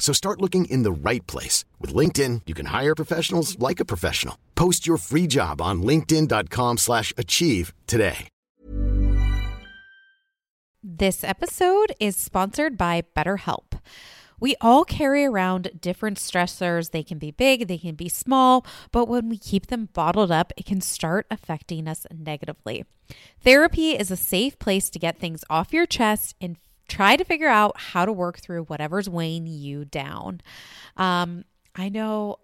So start looking in the right place. With LinkedIn, you can hire professionals like a professional. Post your free job on linkedin.com slash achieve today. This episode is sponsored by BetterHelp. We all carry around different stressors. They can be big, they can be small, but when we keep them bottled up, it can start affecting us negatively. Therapy is a safe place to get things off your chest and try to figure out how to work through whatever's weighing you down. Um, I know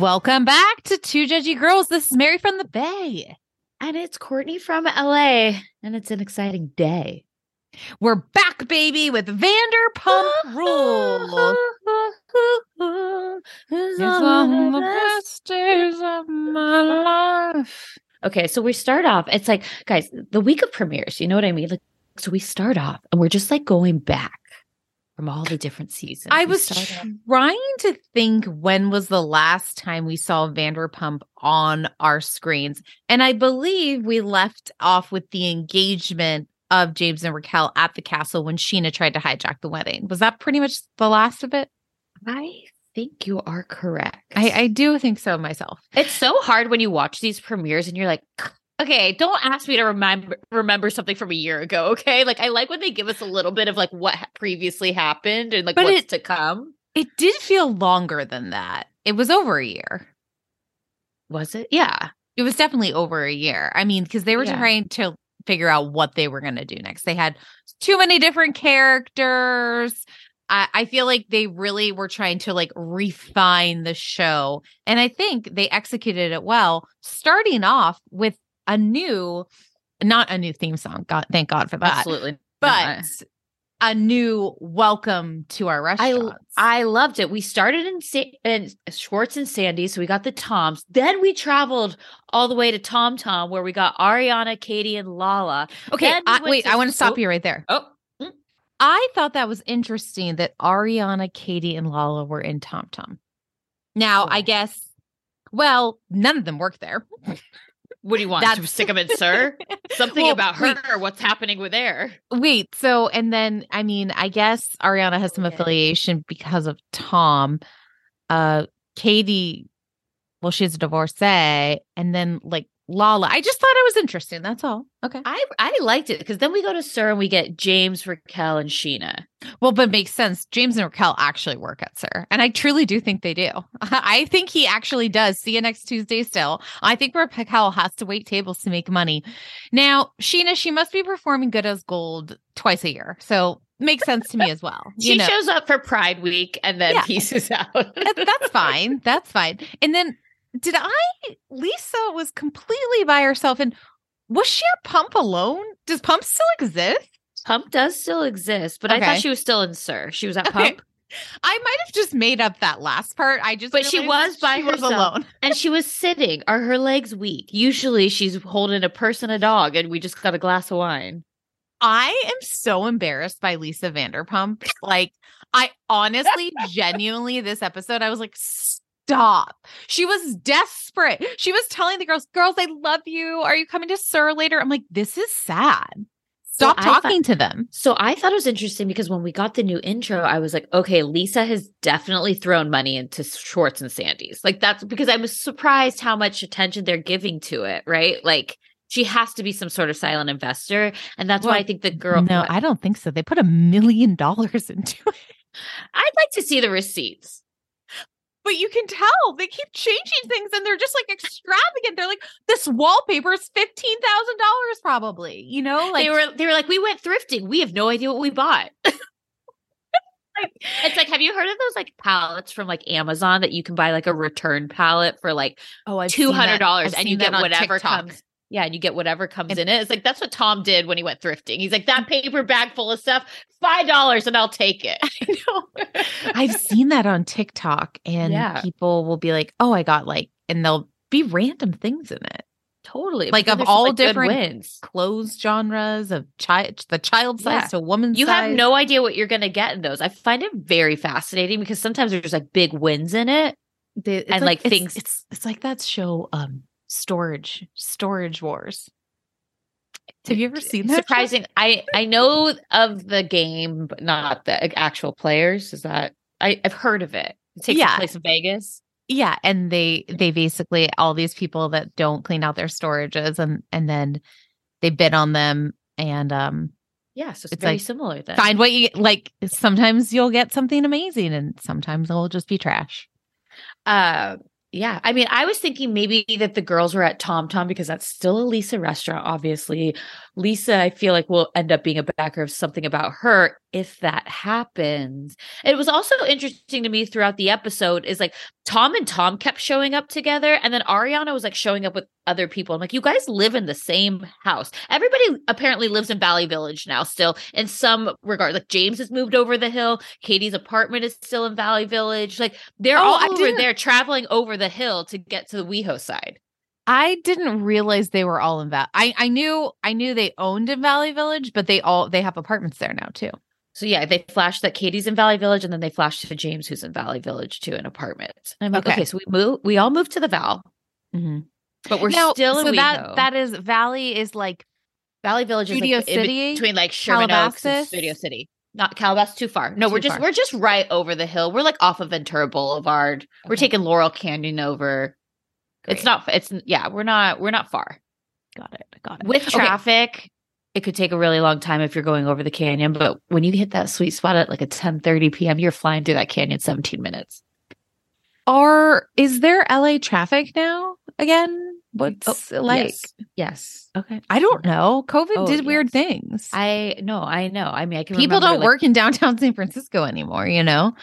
Welcome back to Two Judgy Girls. This is Mary from the Bay. And it's Courtney from LA, and it's an exciting day. We're back, baby, with Vanderpump Rules. It's on the best days of my life. Okay, so we start off. It's like, guys, the week of premieres, you know what I mean? Like, so we start off and we're just like going back from all the different seasons. I was trying to think when was the last time we saw Vanderpump on our screens. And I believe we left off with the engagement of James and Raquel at the castle when Scheana tried to hijack the wedding. Was that pretty much the last of it? I think you are correct. I, I do think so myself. It's so hard when you watch these premieres and you're like, okay, don't ask me to remember remember something from a year ago. Okay, like I like when they give us a little bit of like what previously happened and like But what's it- to come. It did feel longer than that. It was over a year. Was it? Yeah. It was definitely over a year. I mean, because they were Yeah. trying to figure out what they were going to do next. They had too many different characters. I, I feel like they really were trying to like refine the show. And I think they executed it well, starting off with a new, not a new theme song. God, thank God for that. Absolutely. But not. a new welcome to our I. I loved it. We started in Sa- in Schwartz and Sandy, so we got the Toms. Then we traveled all the way to Tom Tom, where we got Ariana, Katie, and Lala. okay, we I, wait, to- I want to stop oh. you right there. Oh, mm. I thought that was interesting that Ariana, Katie, and Lala were in Tom Tom. Now, I guess, well, none of them work there. what do you want? That's- to stick them in, sir? Something Well, about her. wait. What's happening with her? Wait, so, and then, I mean, I guess Ariana has some Okay. affiliation because of Tom. Uh, Katie, well, she's a divorcee. And then, like, Lala, I just thought it was interesting. That's all. Okay. I I liked it because then we go to Sir and we get James, Raquel, and Scheana. Well, but makes sense. James and Raquel actually work at Sir. And I truly do think they do. I think he actually does. See you next Tuesday still. I think Raquel has to wait tables to make money. Now, Scheana, she must be performing good as gold twice a year. So makes sense to me as well. She you know, shows up for Pride Week and then Yeah. pieces out. that's fine. That's fine. And then did I Lisa was completely by herself and Was she at pump alone? Does pump still exist? Pump does still exist, but I thought she was still in Sir. She was at Okay. Pump I might have just made up that last part. I just But she was by she was herself. alone. and she was sitting. Are her legs weak? Usually she's holding a person, a dog, and we just got a glass of wine. I am so embarrassed by Lisa Vanderpump. Like, I honestly, genuinely, this episode, I was like, stop. She was desperate. She was telling the girls, girls, I love you. Are you coming to Sir later? I'm like, this is sad. Stop thought- talking to them. So I thought it was interesting because when we got the new intro, I was like, okay, Lisa has definitely thrown money into Schwartz and Sandy's. Like that's because I was surprised how much attention they're giving to it, right? Like she has to be some sort of silent investor. And that's why I think the girl no, what? I don't think so. They put a million dollars into it. I'd like to see the receipts. But you can tell they keep changing things and they're just like extravagant. They're like, this wallpaper is $15,000 probably, you know? Like, they were they were like, we went thrifting. We have no idea what we bought. It's like, have you heard of those like palettes from like Amazon that you can buy like a return palette for like oh, two hundred dollars and you get whatever TikTok. comes. Yeah, and you get whatever comes And- in it. It's like that's what Tom did when he went thrifting. He's like that paper bag full of stuff, five dollars, and I'll take it. I know. I've seen that on TikTok, and Yeah. people will be like, "Oh, I got like," and they'll be random things in it, totally, Like, of all good different wins. clothes genres of child, the child size Yeah. to woman You size. have no idea what you're going to get in those. I find it very fascinating because sometimes there's like big wins in it. They- and, like, it's- things- It's it's like that show, um, storage storage wars. Have you ever seen that? show? Surprising. I I know of the game, but not the actual players. Is that I, I've heard of it. It takes Yeah. place in Vegas. Yeah, and they they basically all these people that don't clean out their storages, and and then they bid on them, and um, Yeah, so it's, It's very like, similar then. find what you like. Sometimes you'll get something amazing, and sometimes it'll just be trash. Uh, yeah. I mean, I was thinking maybe that the girls were at Tom Tom because that's still a Lisa restaurant, obviously. Lisa, I feel like will end up being a backer of something about her if that happens. It was also interesting to me throughout the episode is like Tom and Tom kept showing up together, and then Ariana was like showing up with other people. I'm like, you guys live in the same house. Everybody apparently lives in Valley Village now, still in some regard. Like James has moved over the hill. Katie's apartment is still in Valley Village. Like they're Oh, all I over didn't- there traveling over the hill to get to the WeHo side. I didn't realize they were all in Val. I I knew I knew they owned in Valley Village, but they all they have apartments there now too. So yeah, they flashed that Katie's in Valley Village, and then they flashed to James, who's in Valley Village too, an apartment. And I'm like, Okay. okay, so we move, we all moved to the Val, mm-hmm. but we're Now, still in so that that is Valley is like Valley Village Studio is like City, between like Sherman Oaks and Studio City. Not Calabasas, too far. No, Too we're just far. we're just right over the hill. We're like off of Ventura Boulevard. We're taking Laurel Canyon over. It's not. It's yeah. We're not. We're not far. got it got it With Okay. traffic, it could take a really long time if you're going over the canyon. But when you hit that sweet spot at like a 10 30 p.m., you're flying through that canyon 17 minutes. Are is there LA traffic now again? What's oh, it like? Oh, Yes. yes. Okay, I don't know. COVID Oh, did weird things. I know. I know. I mean, I can People remember, don't like- work in downtown San Francisco anymore. You know.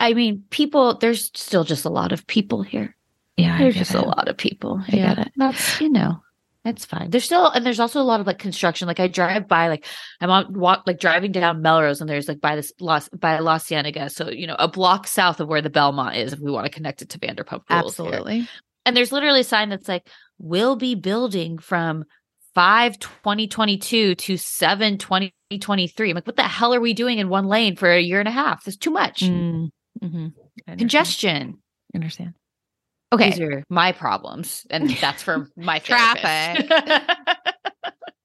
I mean, people, there's still just a lot of people here. Yeah, There's just a lot of people. I yeah. get it. That's, you know, it's fine. There's still, and there's also a lot of like construction. Like I drive by, like I'm on walk, like driving down Melrose and there's like by this Los, by La Cienega. So, you know, a block south of where the Belmont is, if we want to connect it to Vanderpump Rules. here. Absolutely. And there's literally a sign that's like, "We'll be building from 5 2022 to 7 2023. I'm like, what the hell are we doing in one lane for a year and a half? That's too much. Mm, mhm. Congestion. I understand. Okay. These are my problems. And that's for my Traffic.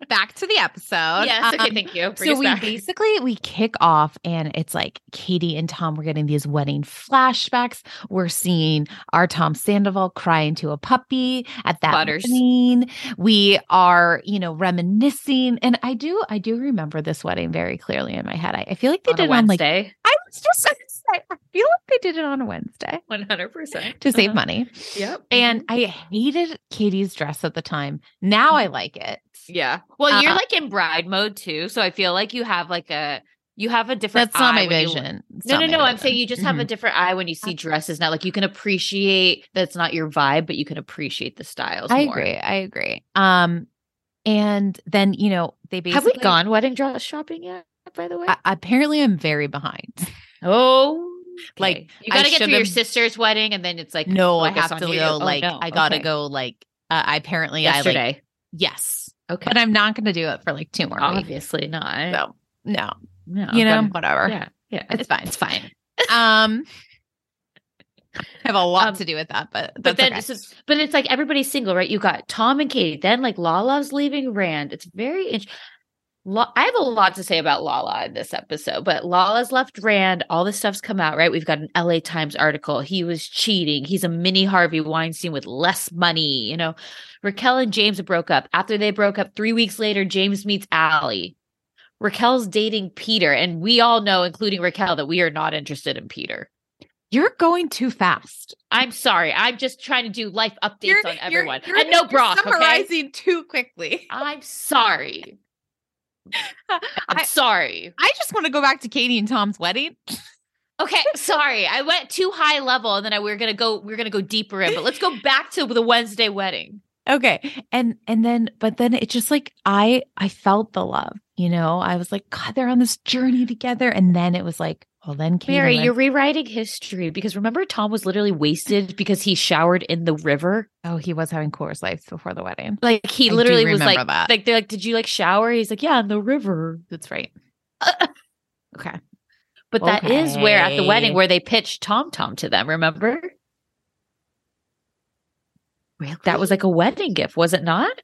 Back to the episode. yes. Okay. Um, Thank you. Bring so we back. basically we kick off and it's like Katie and Tom were getting these wedding flashbacks. We're seeing our Tom Sandoval crying to a puppy at that Butters. wedding. We are, you know, reminiscing. And I do, I do remember this wedding very clearly in my head. I, I feel like they on did it on like I was just gonna I feel like they did it on a Wednesday 100%. to save Uh-huh. money. Yep. And I hated Katie's dress at the time. Now I like it. yeah. Well, you're Uh, like in bride mode too. So I feel like you have like a, you have a different That's not my when you- vision. No, no, no. I'm vision. saying you just have a Mhm. different eye when you see dresses now. Like you can appreciate that's not your vibe, but you can appreciate the styles. I more. agree. I agree. Um, And then, you know, they basically Have we gone wedding dress shopping yet? By the way, I, apparently I'm very behind. Oh, like, you got to get to your sister's wedding, and then it's like no, I have to you. go Oh, like no. I gotta Okay. go like uh, I apparently I like yesterday. yes. okay, But I'm not gonna do it for like two more weeks. obviously not. So no. no, you know, whatever. yeah, yeah, It's fine. It's fine. Um I have a lot Um, to do with that, but But then, okay. so, but it's like everybody's single, right? You got Tom and Katie. Then like Lala's leaving Rand. It's very. int- La- I have a lot to say about Lala in this episode, but Lala's left Rand. All this stuff's come out, right? We've got an LA Times article. He was cheating. He's a mini Harvey Weinstein with less money. You know, Raquel and James broke up. After they broke up, three weeks later, James meets Allie. Raquel's dating Peter, and we all know, including Raquel, that we are not interested in Peter. You're going too fast. I'm sorry. I'm just trying to do life updates You're- on you're- everyone. you're- and no you're Brock, okay? summarizing too quickly. I'm sorry. I'm I, sorry. I just want to go back to Katie and Tom's wedding. Okay, sorry. I went too high level and then I, we are gonna go we are gonna go deeper in, but let's go back to the Wednesday wedding. Okay. And and then but then it just like I I felt the love, you know. I was like, God, they're on this journey together. And then it was like, well, then Katie Mary, you're rewriting history because remember Tom was literally wasted because he showered in the river. oh, he was having Coors Lights before the wedding. Like he I literally was like, that. like they're like, did you like shower? He's like, yeah, in the river. That's right. okay. But that is where at the wedding where they pitched Tom Tom to them. Remember? Really? That was like a wedding gift, was it not?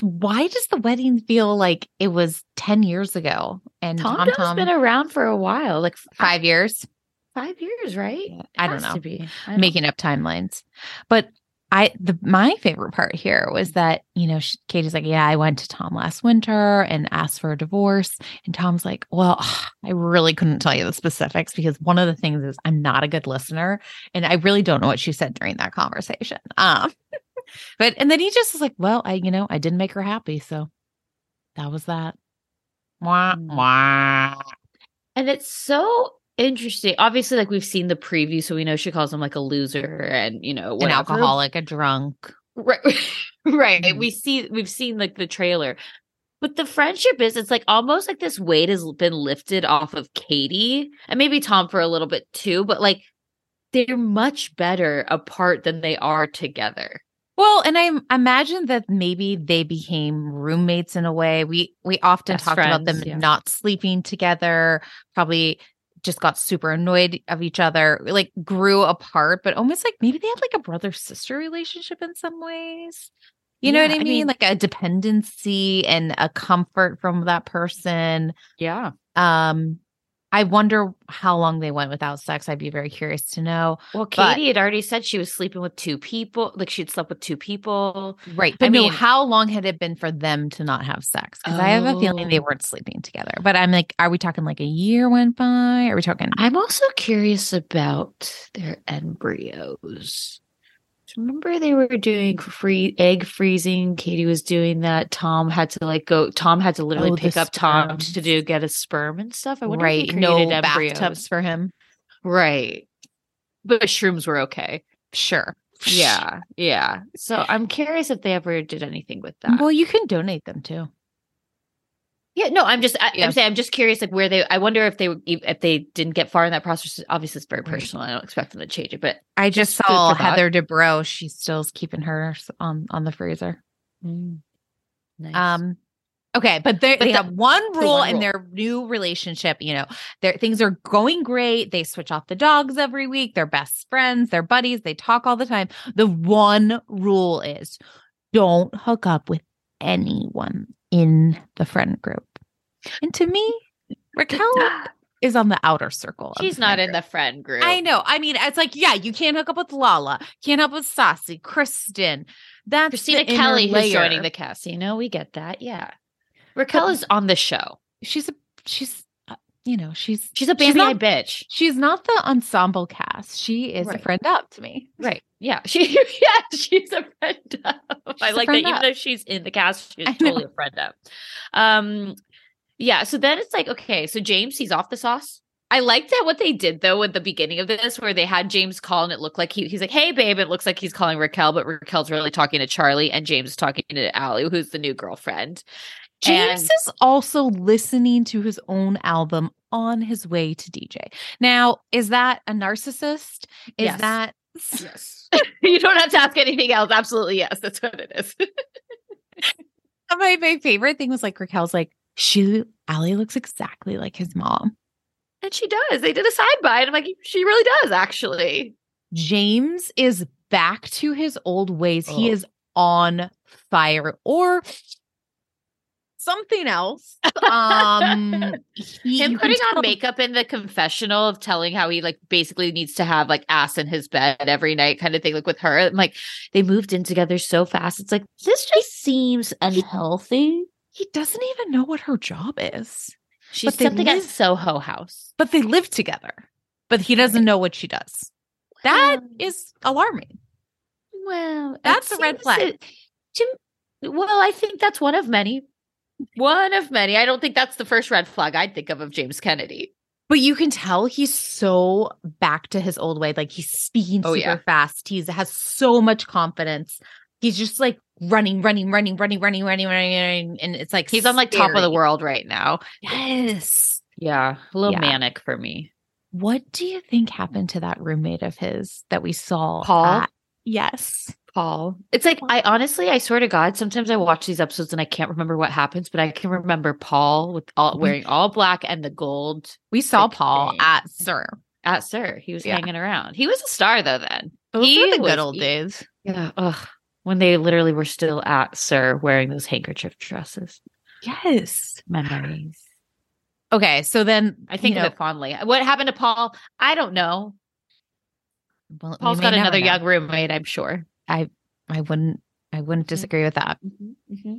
Why does the wedding feel like it was 10 years ago? And Tom Tom Tom's Tom been around for a while, like five years? five years, right? Yeah, I don't know. I don't- making up timelines. But I the my favorite part here was that you know she, Katie's like, yeah, I went to Tom last winter and asked for a divorce, and Tom's like, well, I really couldn't tell you the specifics because one of the things is I'm not a good listener, and I really don't know what she said during that conversation. Um, but and then he just was like, well, I you know I didn't make her happy, so that was that. Wah, Mm. wah. And it's so interesting. Obviously, like we've seen the preview, so we know she calls him like a loser and you know An alcoholic, a drunk. Right, right. Mhm. We see we've seen like the trailer. But the friendship is it's like almost like this weight has been lifted off of Katie and maybe Tom for a little bit too, but like they're much better apart than they are together. Well, and I imagine that maybe they became roommates in a way. We we often Best talked about them yeah. not sleeping together, probably just got super annoyed of each other, like grew apart, but almost like maybe they had like a brother sister relationship in some ways. You know what I I mean? mean- Like a dependency and a comfort from that person. Yeah. Um I wonder how long they went without sex. I'd be very curious to know. Well, But- Katie had already said she was sleeping with two people, like she'd slept with two people. Right. I But no, mean- how long had it been for them to not have sex? Because I have a feeling they Oh. weren't sleeping together. But I'm like, are we talking like a year went by? Are we talking I'm also curious about their embryos. Remember they were doing free egg freezing. Katie was doing that. Tom had to like go. Tom had to literally Oh, pick up Tom to do get a sperm and stuff. I wonder right? if he No embryos. bathtubs for him. right? But shrooms were okay. Sure. Yeah, yeah. So I'm curious if they ever did anything with that. Well, you can donate them too. Yeah, no, I'm just, I, Yeah. I'm saying, I'm just curious, like where they. I wonder if they, would- if they didn't get far in that process. Obviously, it's very personal. I don't expect them to change it, but I just Just saw thought. Heather Dubrow. She still's keeping hers on on the freezer. nice. Um, okay, but they But they the- have one the rule one in their new relationship. You know, their things are going great. They switch off the dogs every week. They're best friends. They're buddies. They talk all the time. The one rule is don't hook up with anyone in the friend group. And to me, Raquel is on the outer circle. She's not in group. the friend group. I know. I mean, it's like, yeah, you can't hook up with Lala, can't hook up with Sassy, Kristen. That's Christina Kelly, who's layer. joining the casino. We get that. Yeah. Raquel is on the show. She's a she's you know she's She's a she's not, bitch. she's not the ensemble cast. She is a friend up to me. Right. Yeah. She yeah, she's a friend up. I She's a like that even up. though she's in the cast, she's I totally a friend up. Um yeah, so then it's like, okay, so James, he's off the sauce. I liked that what they did though at the beginning of this, where they had James call and it looked like he, he's like, "Hey, babe," it looks like he's calling Raquel, but Raquel's really talking to Charlie, and James is talking to Allie, who's the new girlfriend. James And- is also listening to his own album on his way to DJ. Now, is that a narcissist? Is Yes. that Yes, you don't have to ask anything else. Absolutely, yes, that's what it is. my my favorite thing was like Raquel's like she Allie looks exactly like his mom. and she does. They did a side by, and I'm like, she really does actually. James is back to his old ways. He Oh. is on fire or something else. Um he, Him putting on makeup in the confessional of telling how he like basically needs to have like ass in his bed every night kind of thing like with her I'm like they moved in together so fast it's like this just seems unhealthy He doesn't even know what her job is. she's But something at soho house But they live together. But he doesn't know what she does. That Well, is alarming. well That's a red flag. that- to- well i think that's one of many one of many i don't think that's the first red flag i'd think of of james kennedy But you can tell he's so back to his old way. Like he's speaking Oh, super yeah. fast. He's has so much confidence. He's just like running, running, running, running, running, running, running, running. And it's like he's on like top of the world right now Yes. yeah a little Yeah. manic for me What do you think happened to that roommate of his that we saw? Paul? at- yes. Paul. It's like I honestly, I swear to God, sometimes I watch these episodes and I can't remember what happens, but I can remember Paul with all wearing all black and the gold We saw Paul at Sir. at Sir. He was Yeah. hanging around. He was a star though then. Those He were the good old days. Yeah. Ugh. When they literally were still at Sir wearing those handkerchief dresses. Yes. Memories. Okay, so then I think you of it fondly. What happened to Paul? I don't know. well, we Paul's got another young roommate, I'm sure. I I wouldn't I wouldn't disagree with that. Mm-hmm.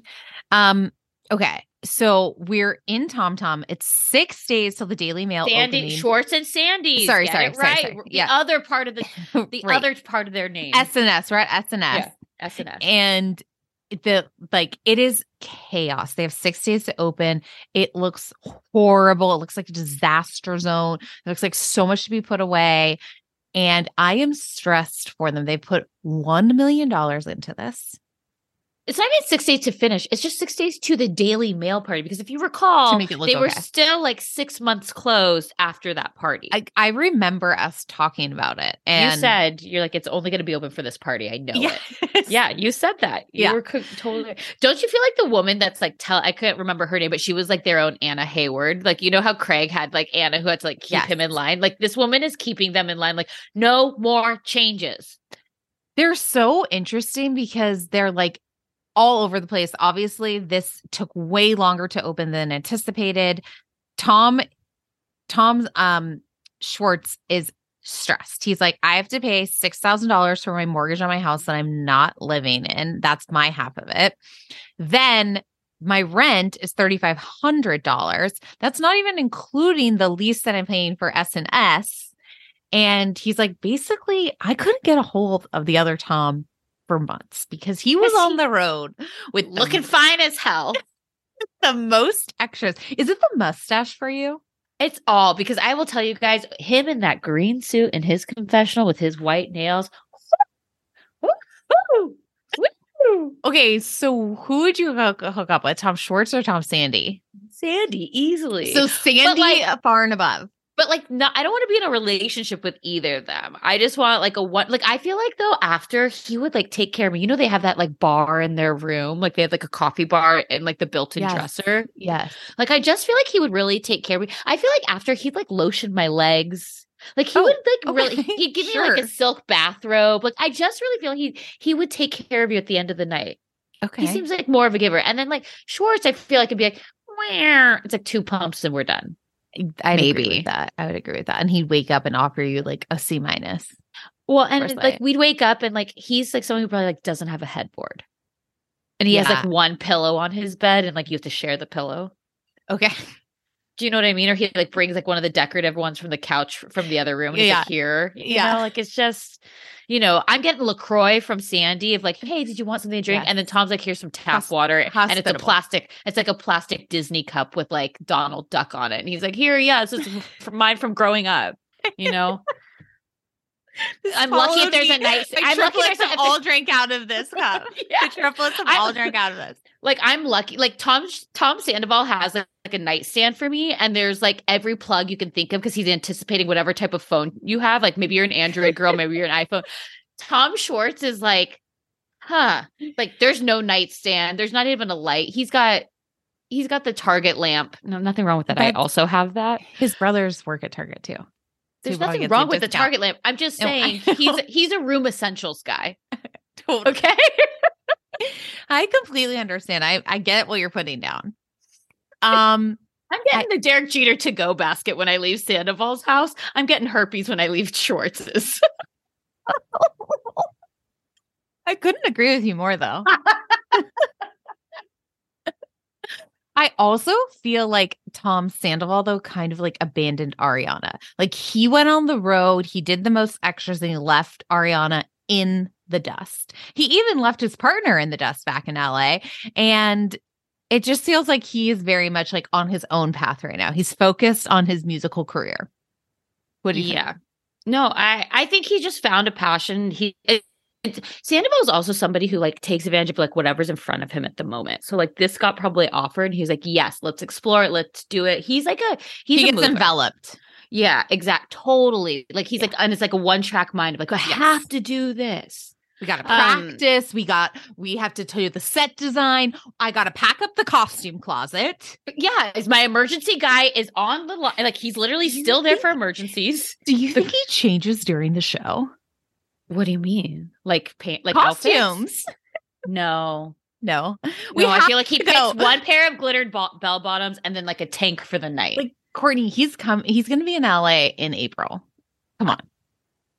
Um okay. So we're in Tom Tom. It's 6 days till the Daily Mail Sandy opening. Schwartz and Sandy. Sorry, sorry, right. sorry. The Yeah. other part of the the Right. other part of their name. SNS, right? SNS. Yeah. SNS. And the like it is chaos. They have 6 days to open. It looks horrible. It looks like a disaster zone. It looks like so much to be put away. And I am stressed for them. They put 1 million dollars into this. It's not even six days to finish. It's just six days to the Daily Mail party. Because if you recall, make it look they were still like six months closed after that party. I, I remember us talking about it. And you said you're like it's only going to be open for this party. I know it. Yeah, you said that. You Yeah. were co- totally. Don't you feel like the woman that's like tell? I couldn't remember her name, but she was like their own Anna Hayward. Like you know how Craig had like Anna who had to like keep Yes. him in line. Like this woman is keeping them in line. Like no more changes. They're so interesting because they're like all over the place. Obviously, this took way longer to open than anticipated. Tom Tom's um Schwartz is stressed. He's like, I have to pay six thousand dollars for my mortgage on my house that I'm not living in. That's my half of it. Then my rent is thirty five hundred dollars. That's not even including the lease that I'm paying for S and S. And he's like, basically, I couldn't get a hold of the other Tom for months because he was on he- the road with Looking fine as hell. the most extras. Is it the mustache for you? It's all because I will tell you guys, him in that green suit in his confessional with his white nails. Okay, so who would you hook, hook up with, Tom Schwartz or Tom Sandy? Sandy, easily. So Sandy like- far and above. But like, no, I don't want to be in a relationship with either of them. I just want like a one. Like, I feel like though, after he would like take care of me. You know, they have that like bar in their room. Like they have like a coffee bar and like the built-in Yes. dresser. Yes. Like, I just feel like he would really take care of me. I feel like after he'd like lotion my legs. Like he Oh, would like really he'd give me like a silk bathrobe. Like I just really feel he he would take care of you at the end of the night. Okay. He seems like more of a giver. And then like Schwartz, I feel like it'd be like, "Wah." it's like two pumps and we're done. I'd agree maybe. with that. I would agree with that. And he'd wake up and offer you like a C minus. Well, and like we'd wake up and like he's like someone who probably like doesn't have a headboard. And he has like one pillow on his bed and like you have to share the pillow. Okay. Do you know what I mean? Or he like brings like one of the decorative ones from the couch from the other room. And he's Yeah. like, here. You Yeah. know, like it's just, you know, I'm getting LaCroix from Sandy of like, hey, did you want something to drink? And then Tom's like, here's some tap Hos- water. And it's a plastic, it's like a plastic Disney cup with like Donald Duck on it. And he's like, here, yeah, this is from mine from growing up. You know? I'm lucky if there's a nice The I'm lucky triplets there's have a, all drank out of this cup. Yeah. The triplets have I'm- all drank out of this. like I'm lucky. Like Tom Tom Sandoval has like, like a nightstand for me, and there's like every plug you can think of because he's anticipating whatever type of phone you have. Like maybe you're an Android girl, maybe you're an iPhone. Tom Schwartz is like, huh? Like there's no nightstand. There's not even a light. He's got he's got the Target lamp. No, nothing wrong with that. I also have that. His brothers work at Target too. There's nothing wrong with the. Target lamp. I'm just No, saying he's he's a room essentials guy. Totally. Okay. I completely understand. I, I get what you're putting down. Um, I'm getting the Derek Jeter to go basket when I leave Sandoval's house. I'm getting herpes when I leave Schwartz's. I couldn't agree with you more though. I also feel like Tom Sandoval though kind of like abandoned Ariana. Like he went on the road, he did the most extras and he left Ariana in the dust. He even left his partner in the dust back in LA and it just feels like he is very much like on his own path right now. He's focused on his musical career. What do you yeah. No, I I think he just found a passion. He it, Sandoval is also somebody who like takes advantage of like whatever's in front of him at the moment. So like this got probably offered. He's like, yes, let's explore it. Let's do it. He's like a he's he a gets mover. enveloped. Yeah, exact. Totally. Like he's like, and it's like a one track mind of like, I Yes. have to do this. We got to Um, practice. we got, we have to tell you the set design. I got to pack up the costume closet. Yeah, is my emergency guy is on the line. Like he's literally still there think- for emergencies. Do you think he changes during the show? What do you mean? Like paint, like outfits? Costumes? No, No. no. I feel like he picks know. one pair of glittered bo- bell bottoms and then like a tank for the night. Like Courtney, he's come, he's going to be in LA in April. Come on.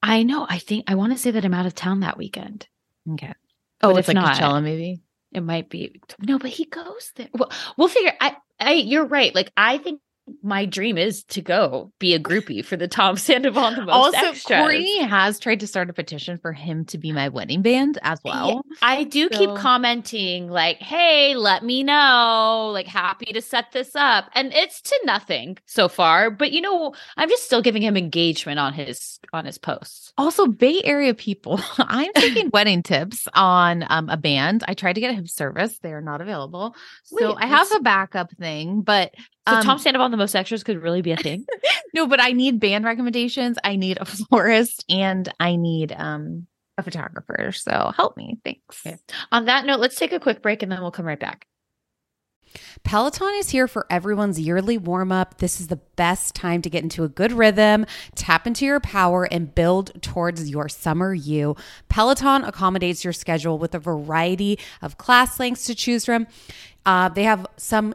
I know. I think I want to say that I'm out of town that weekend. Okay. Oh, But it's like not, Coachella maybe. it might be. No, but he goes there. Well, we'll figure. I, I, you're right. Like I think my dream is to go be a groupie for the Tom Sandoval and the most Also, extras. Courtney has tried to start a petition for him to be my wedding band as well. Yeah, I do keep commenting like, "Hey, let me know." Like, happy to set this up, and it's to nothing so far. But you know, I'm just still giving him engagement on his on his posts. Also, Bay Area people, I'm taking wedding tips on um, a band. I tried to get a hip service; they are not available. So Wait, I have a backup thing, but So um, Tom Sandoval and the most extras could really be a thing. no, but I need band recommendations. I need a florist, and I need um a photographer. So help me, thanks. Okay. on that note, let's take a quick break and then we'll come right back. Peloton is here for everyone's yearly warm up. This is the best time to get into a good rhythm, tap into your power, and build towards your summer you. Peloton accommodates your schedule with a variety of class lengths to choose from. Uh, they have some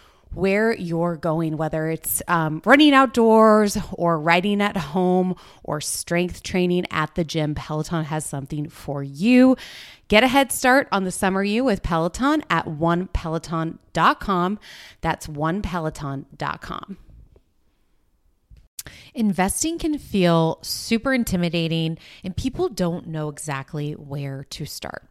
where you're going, whether it's um, running outdoors or riding at home or strength training at the gym, Peloton has something for you. Get a head start on the summer you with Peloton at onepeloton.com. That's onepeloton.com. Investing can feel super intimidating, and people don't know exactly where to start.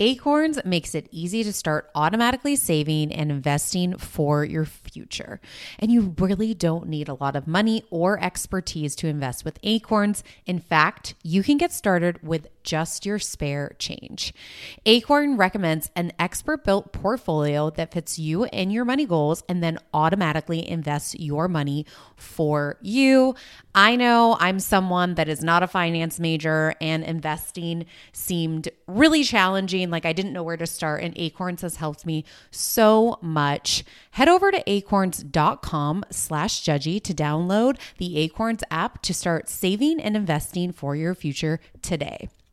Acorns makes it easy to start automatically saving and investing for your future. And you really don't need a lot of money or expertise to invest with Acorns. In fact, you can get started with just your spare change. Acorn recommends an expert built portfolio that fits you and your money goals and then automatically invests your money for you. I know I'm someone that is not a finance major and investing seemed really challenging. Like I didn't know where to start, and Acorns has helped me so much. Head over to acorns.com slash judgy to download the Acorns app to start saving and investing for your future today.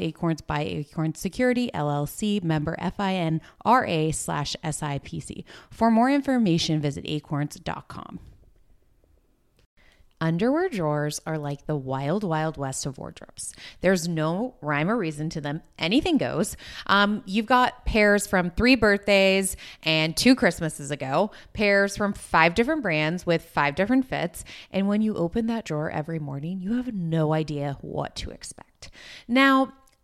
Acorns by Acorns Security LLC, member FINRA slash SIPC. For more information, visit acorns.com. Underwear drawers are like the wild, wild west of wardrobes. There's no rhyme or reason to them. Anything goes. Um, you've got pairs from three birthdays and two Christmases ago, pairs from five different brands with five different fits. And when you open that drawer every morning, you have no idea what to expect. Now,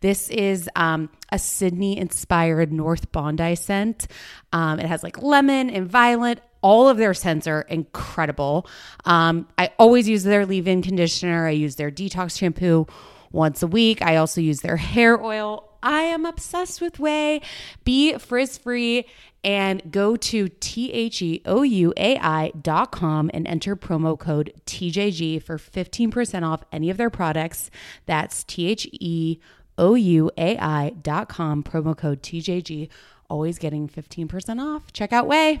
This is um, a Sydney inspired North Bondi scent. Um, it has like lemon and violet. All of their scents are incredible. Um, I always use their leave in conditioner, I use their detox shampoo once a week. I also use their hair oil. I am obsessed with Ouai. Be frizz free and go to T-H-E-O-U-A-I.com and enter promo code TJG for 15% off any of their products. That's T-H-E O-U-A-I.com, promo code TJG, always getting 15% off. Check out Ouai.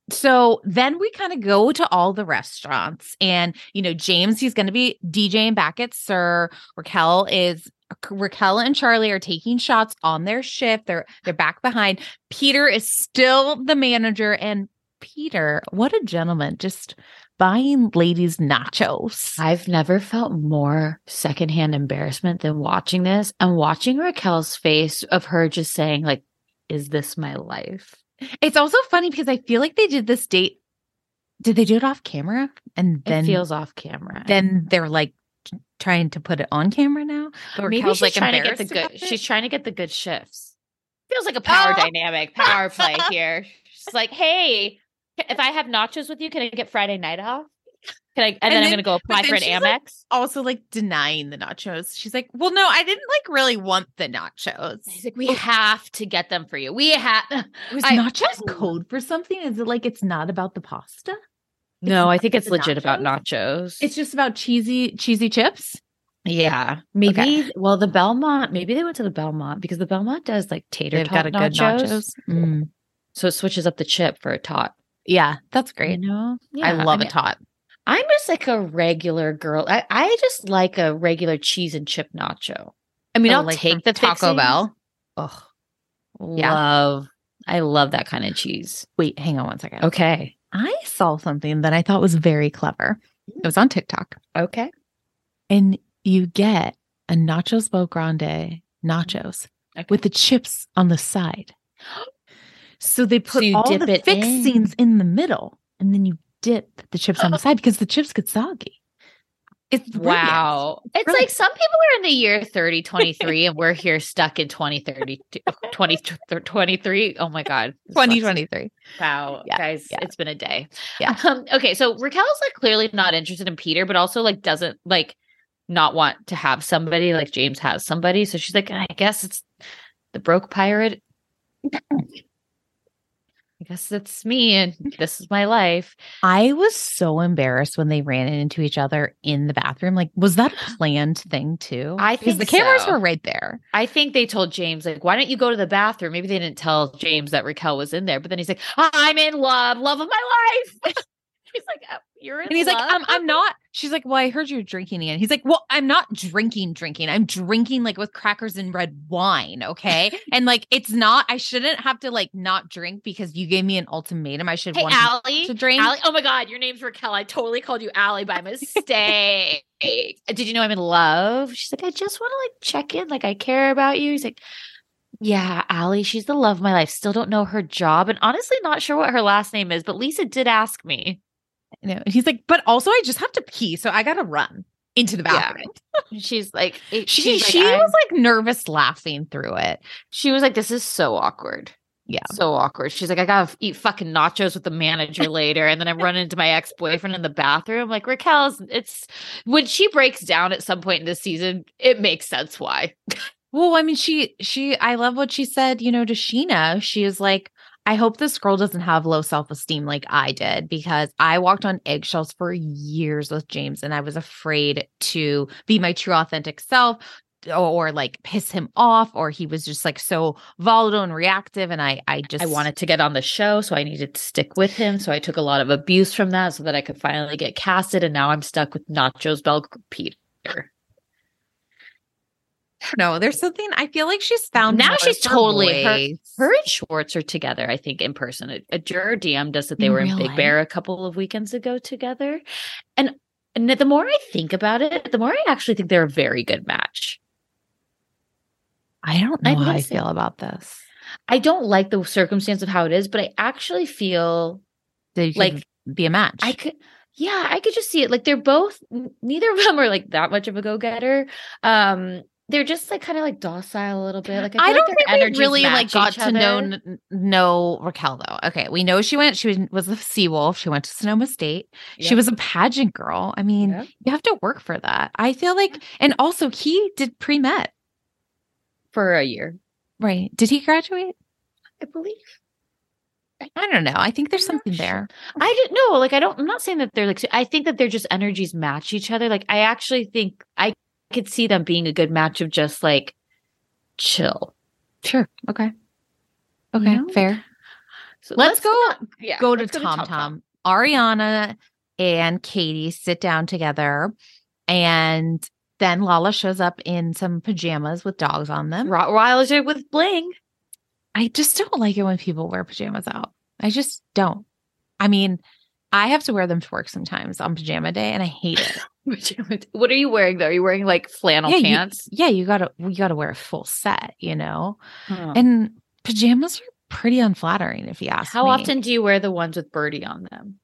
So then we kind of go to all the restaurants, and you know, James, he's going to be DJing back at SUR Raquel is Raquel and Charlie are taking shots on their shift. They're they're back behind. Peter is still the manager, and Peter, what a gentleman, just buying ladies nachos. I've never felt more secondhand embarrassment than watching this and watching Raquel's face of her just saying, like, is this my life? It's also funny because I feel like they did this date. Did they do it off camera? And then it feels off camera. Then they're like trying to put it on camera now. But Maybe Raquel's she's like trying to get the good. She's trying to get the good shifts. Feels like a power oh. dynamic, power play here. She's like, hey, if I have nachos with you, can I get Friday night off? Can I? And, and then, then, I'm going to go apply for an Amex. Like also, like denying the nachos. She's like, "Well, no, I didn't like really want the nachos." He's like, "We oh. have to get them for you. We have." Was I, nachos code for something? Is it like it's not about the pasta? It's no, I think it's legit nachos? about nachos. It's just about cheesy, cheesy chips. Yeah, maybe. Okay. Well, the Belmont. Maybe they went to the Belmont because the Belmont does like tater. They've got a nachos. good nachos. Mm. So it switches up the chip for a tot. Yeah, that's great. You know, yeah, I love I mean, a tot. I'm just like a regular girl. I, I just like a regular cheese and chip nacho. I mean, oh, I'll like take the Taco fixings. Bell. Oh, yeah. love. I love that kind of cheese. Wait, hang on one second. Okay. I saw something that I thought was very clever. It was on TikTok. Okay. And you get a nachos bow grande nachos mm-hmm. okay. with the chips on the side. So they put so all the fixings in. in the middle and then you dip the chips on the side because the chips get soggy. It's brilliant. wow. It's, like some people are in the year 30, 23, and we're here stuck in 2030, 2023. Oh my God. 2023. Wow. Yeah, Guys, yeah. it's been a day. Yeah. Um, okay. So Raquel's like clearly not interested in Peter, but also like doesn't like not want to have somebody like James has somebody. So she's like, I guess it's the broke pirate. Guess that's me and this is my life. I was so embarrassed when they ran into each other in the bathroom. Like, was that a planned thing too? I think the cameras so. were right there. I think they told James, like, why don't you go to the bathroom? Maybe they didn't tell James that Raquel was in there, but then he's like, I'm in love, love of my life. He's like, oh, you're in And he's love? like, um, I'm not. She's like, well, I heard you're drinking again. He's like, well, I'm not drinking, drinking. I'm drinking like with crackers and red wine. Okay. and like, it's not, I shouldn't have to like not drink because you gave me an ultimatum. I should hey, want Allie, to drink. Allie, oh my God, your name's Raquel. I totally called you Allie by mistake. Did you know I'm in love? She's like, I just want to like check in. Like, I care about you. He's like, yeah, Allie, she's the love of my life. Still don't know her job and honestly not sure what her last name is, but Lisa did ask me. You know, he's like, but also I just have to pee, so I gotta run into the bathroom. Yeah. She's like, it, she she's she like, was like nervous laughing through it. She was like, this is so awkward. Yeah. So awkward. She's like, I gotta eat fucking nachos with the manager later. And then I run into my ex boyfriend in the bathroom. Like, Raquel's, it's when she breaks down at some point in this season, it makes sense why. well, I mean, she, she, I love what she said, you know, to Scheana. She is like, I hope this girl doesn't have low self esteem like I did because I walked on eggshells for years with James and I was afraid to be my true authentic self or, or like piss him off or he was just like so volatile and reactive and I I just I wanted to get on the show, so I needed to stick with him. So I took a lot of abuse from that so that I could finally get casted. And now I'm stuck with Nachos Bell Peter. No there's something I feel like she's found Now she's totally- her- Her and Schwartz are together, I think, in person. A, a juror DM'd us that they In were in Big life? Bear a couple of weekends ago together. And, and the more I think about it, the more I actually think they're a very good match. I don't know I'm how I feel about this. I don't like the circumstance of how it is, but I actually feel They Like, be a match. I could, yeah, I could just see it. Like they're both, neither of them are like that much of a go getter. Um, they're just like kind of like docile a little bit. Like I, I don't like think we really like got to know know Raquel though. Okay, we know she went. She was, was a Seawolf. She went to Sonoma State. She was a pageant girl. I mean, Yep. you have to work for that. I feel like, and also he did pre med, for a year, right? Did he graduate? I believe. I don't know. I think there's something there. I didn't know. Like, I don't, I'm not saying that they're like, I think that their just energies match each other. Like, I actually think I could see them being a good match of just like chill. Sure. Okay. You Okay. know? Fair. So Let's go- not- yeah, go to let's Tom Tom. Ariana and Katie sit down together, and then Lala shows up in some pajamas with dogs on them. Rottweiler with bling. I just don't like it when people wear pajamas out. I just don't. I mean, I have to wear them to work sometimes on pajama day, and I hate it. what are you wearing though? Are you wearing like flannel Yeah, you- pants? yeah, you gotta you gotta wear a full set, you know. Huh. And pajamas are pretty unflattering, if you ask How me. often do you wear the ones with birdie on them?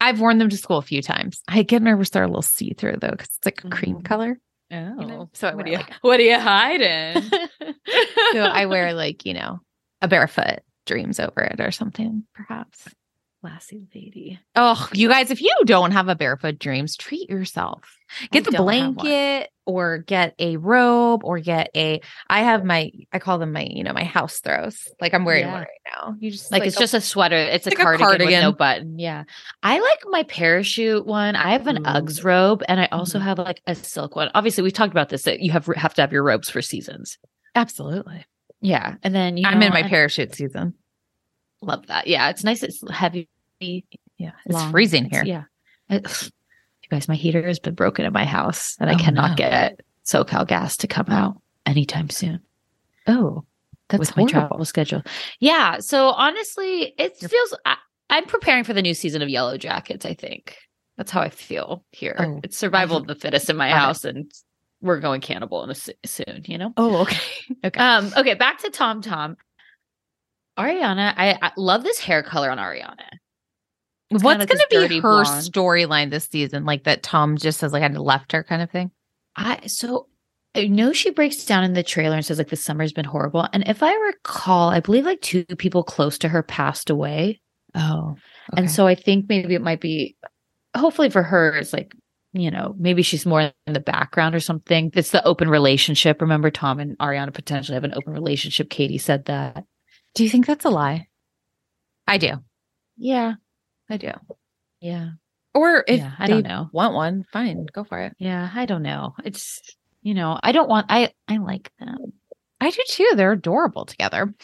I've worn them to school a few times. I get nervous they're a little see through though, because it's like a cream Mm. color. Oh, know, so I what, wear are you, like what are you hiding? so I wear like you know a barefoot dreams over it or something, perhaps. Classy lady. Oh, you guys, if you don't have a barefoot dreams, treat yourself. Get I the don't have one. blanket or get a robe or get a I have my I call them my, you know, my house throws. Like I'm wearing one right now. You just Like, it's a- just a sweater. It's a, like a cardigan, with no button. Yeah. I like my parachute one. I have an Ooh. Mm-hmm. Uggs robe and I also have like a silk one. Obviously, we've talked about this that you have have to have your robes for seasons. absolutely. Yeah. And then you I'm in my and- parachute season. Love that. Yeah. It's nice. It's heavy. Yeah. It's long. freezing It's- here. Yeah. It- you guys, my heater has been broken in my house and I Oh, cannot no. get SoCal gas to come out anytime soon. Oh, that's with my horrible. travel schedule. Yeah. So honestly, it You're- feels I, I'm preparing for the new season of Yellowjackets. I think that's how I feel here. Oh, it's survival of the fittest in my house, and we're going cannibal in a soon. You know. Oh, okay. okay. Um. Okay. Back to Tom Tom. Ariana, I, I love this hair color on Ariana. What's going to be her storyline this season? Like that Tom just says, like, I left her kind of thing? I so I know she breaks down in the trailer and says like the summer's been horrible. And if I recall, I believe like two people close to her passed away. Oh. And so I think maybe it might be, hopefully for her, it's like, you know, maybe she's more in the background or something. It's the open relationship. Remember, Tom and Ariana potentially have an open relationship. Katie said that. do you think that's a lie? I do. Yeah. I do. Yeah. Or if Yeah, I they don't know. want one, fine, go for it. Yeah. I don't know. It's, you know, I don't want, I, I like them. I do too. They're adorable together.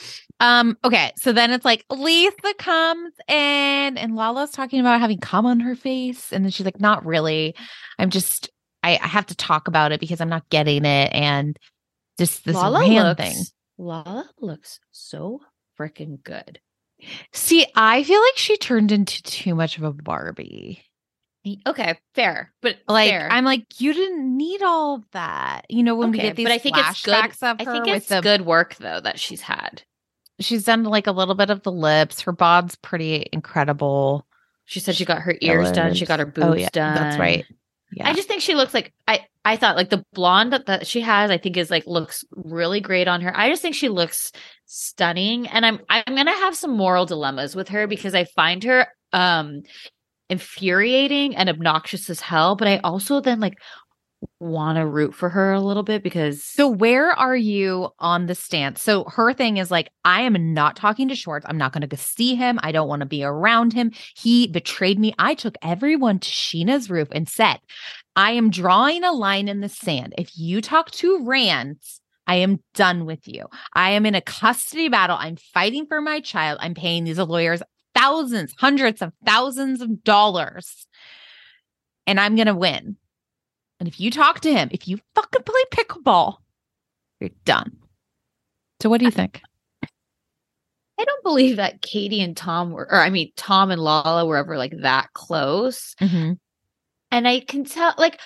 Um, okay, so then it's like Lisa comes in and Lala's talking about having cum on her face, and then she's like, Not really. I'm just I, I have to talk about it because I'm not getting it, and just this Lala looks, thing. Lala looks so freaking good. See, I feel like she turned into too much of a Barbie. Okay, fair, but Like fair. I'm like, you didn't need all of that. You know, when we get these but I think it's good. I think with it's the good work though that she's had. she's done like a little bit of the lips. Her bod's pretty incredible. She said she got her ears done. She got her oh, boobs Oh, yeah, done. That's right. Yeah. I just think she looks like I. I thought like the blonde that, that she has, I think is like looks really great on her. I just think she looks stunning, and I'm I'm gonna have some moral dilemmas with her because I find her um infuriating and obnoxious as hell. But I also then like want to root for her a little bit because So where are you on the stance? So her thing is like, I am not talking to Schwartz. I'm not going to see him. I don't want to be around him. He betrayed me. I took everyone to Scheana's roof and said, I am drawing a line in the sand. If you talk to Rance, I am done with you. I am in a custody battle. I'm fighting for my child. I'm paying these lawyers thousands, hundreds of thousands of dollars, and I'm going to win. And if you talk to him, if you fucking play pickleball, you're done. So, what do you think? I don't believe that Katie and Tom were, or I mean, Tom and Lala were ever like that close. Mm-hmm. And I can tell, like,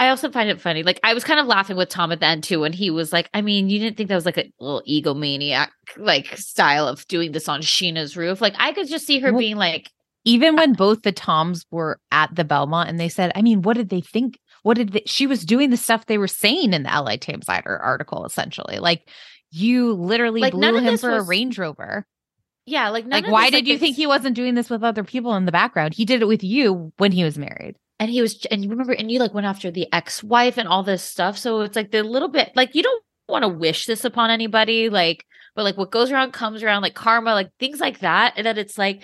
I also find it funny. Like, I was kind of laughing with Tom at the end too, when he was like, I mean, you didn't think that was like a little egomaniac like style of doing this on Scheana's roof. Like, I could just see her Well, being like, Even when both the Toms were at the Belmont and they said, I mean, what did they think? What did they, she was doing the stuff they were saying in the LA Times article, essentially? Like, you literally Like, blew him for a Range Rover. yeah, like, Like, why this, did you think he wasn't doing this with other people in the background? He did it with you when he was married. And he was and you remember and you like went after the ex-wife and all this stuff so it's like the little bit like you don't want to wish this upon anybody like but like what goes around comes around like karma like things like that and then it's like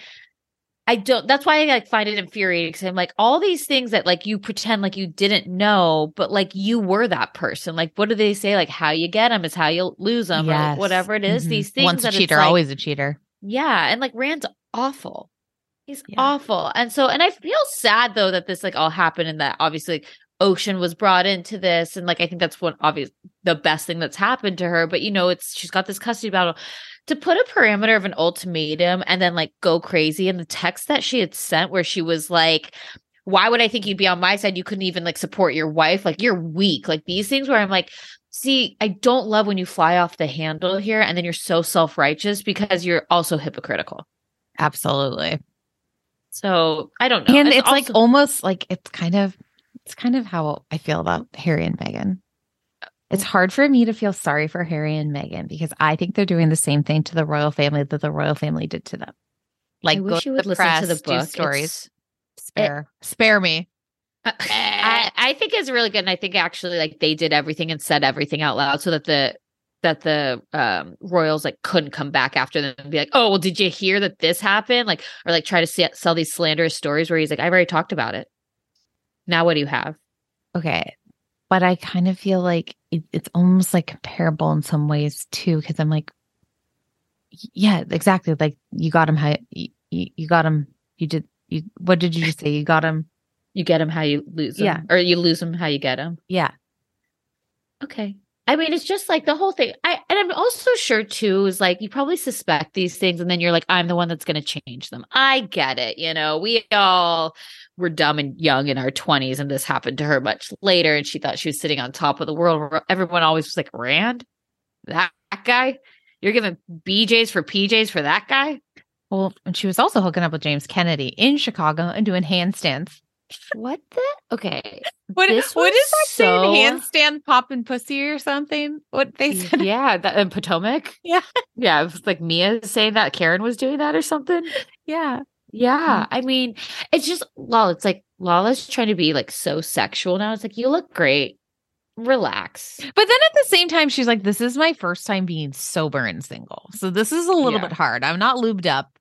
i don't that's why i like find it infuriating because i'm like all these things that like you pretend like you didn't know but like you were that person like what do they say like how you get them is how you lose them or Yes. like, whatever it is Mhm. these things Once a that cheater, like- always a cheater. yeah, and like Rand's awful. He's Yeah. awful. And so and I feel sad though that this like all happened and that obviously like, Ocean was brought into this and like I think that's what obvious the best thing that's happened to her, but you know, it's she's got this custody battle to put a parameter of an ultimatum and then like go crazy and the text that she had sent where she was like why would I think you'd be on my side? You couldn't even like support your wife. Like you're weak. Like these things where I'm like, see, I don't love when you fly off the handle here and then you're so self righteous because you're also hypocritical. Absolutely. So I don't know. and it's like also- almost like it's kind of it's kind of how I feel about Harry and Meghan. It's oh. hard for me to feel sorry for Harry and Meghan because I think they're doing the same thing to the royal family that the royal family did to them. Like I wish to you would the listen to press, the do book. stories. Spare, spare me. Uh, I, I think it's really good, and I think actually like they did everything and said everything out loud so that the that the um royals like couldn't come back after them and be like, oh well, did you hear that this happened? Like or like try to se- sell these slanderous stories where he's like, I've already talked about it. Now what do you have? Okay, but I kind of feel like it, it's almost like comparable in some ways too because I'm like, yeah, exactly. Like you got him how you, you, you got him. You did. You what did you just say? You got him. You get him how you lose him, Yeah. or you lose him how you get him. Yeah. Okay. I mean, it's just like the whole thing. I and I'm also sure too is like you probably suspect these things, and then you're like, I'm the one that's going to change them. I get it. You know, we all were dumb and young in our 20s, and this happened to her much later, and she thought she was sitting on top of the world. Everyone always was like, Rand, that guy, you're giving BJ's for PJs for that guy. Well, and she was also hooking up with James Kennedy in Chicago and doing handstands. What the? Okay. What, This what is that so- saying? Handstand popping pussy or something? What they said? yeah, that in Potomac. Yeah. yeah. It was like Mia saying that Karen was doing that or something. Yeah. Yeah. Mm-hmm. I mean, it's just Lala. It's like Lala's trying to be like so sexual now. It's like, you look great. Relax. But then at the same time, she's like, this is my first time being sober and single. So this is a little Yeah. bit hard. I'm not lubed up.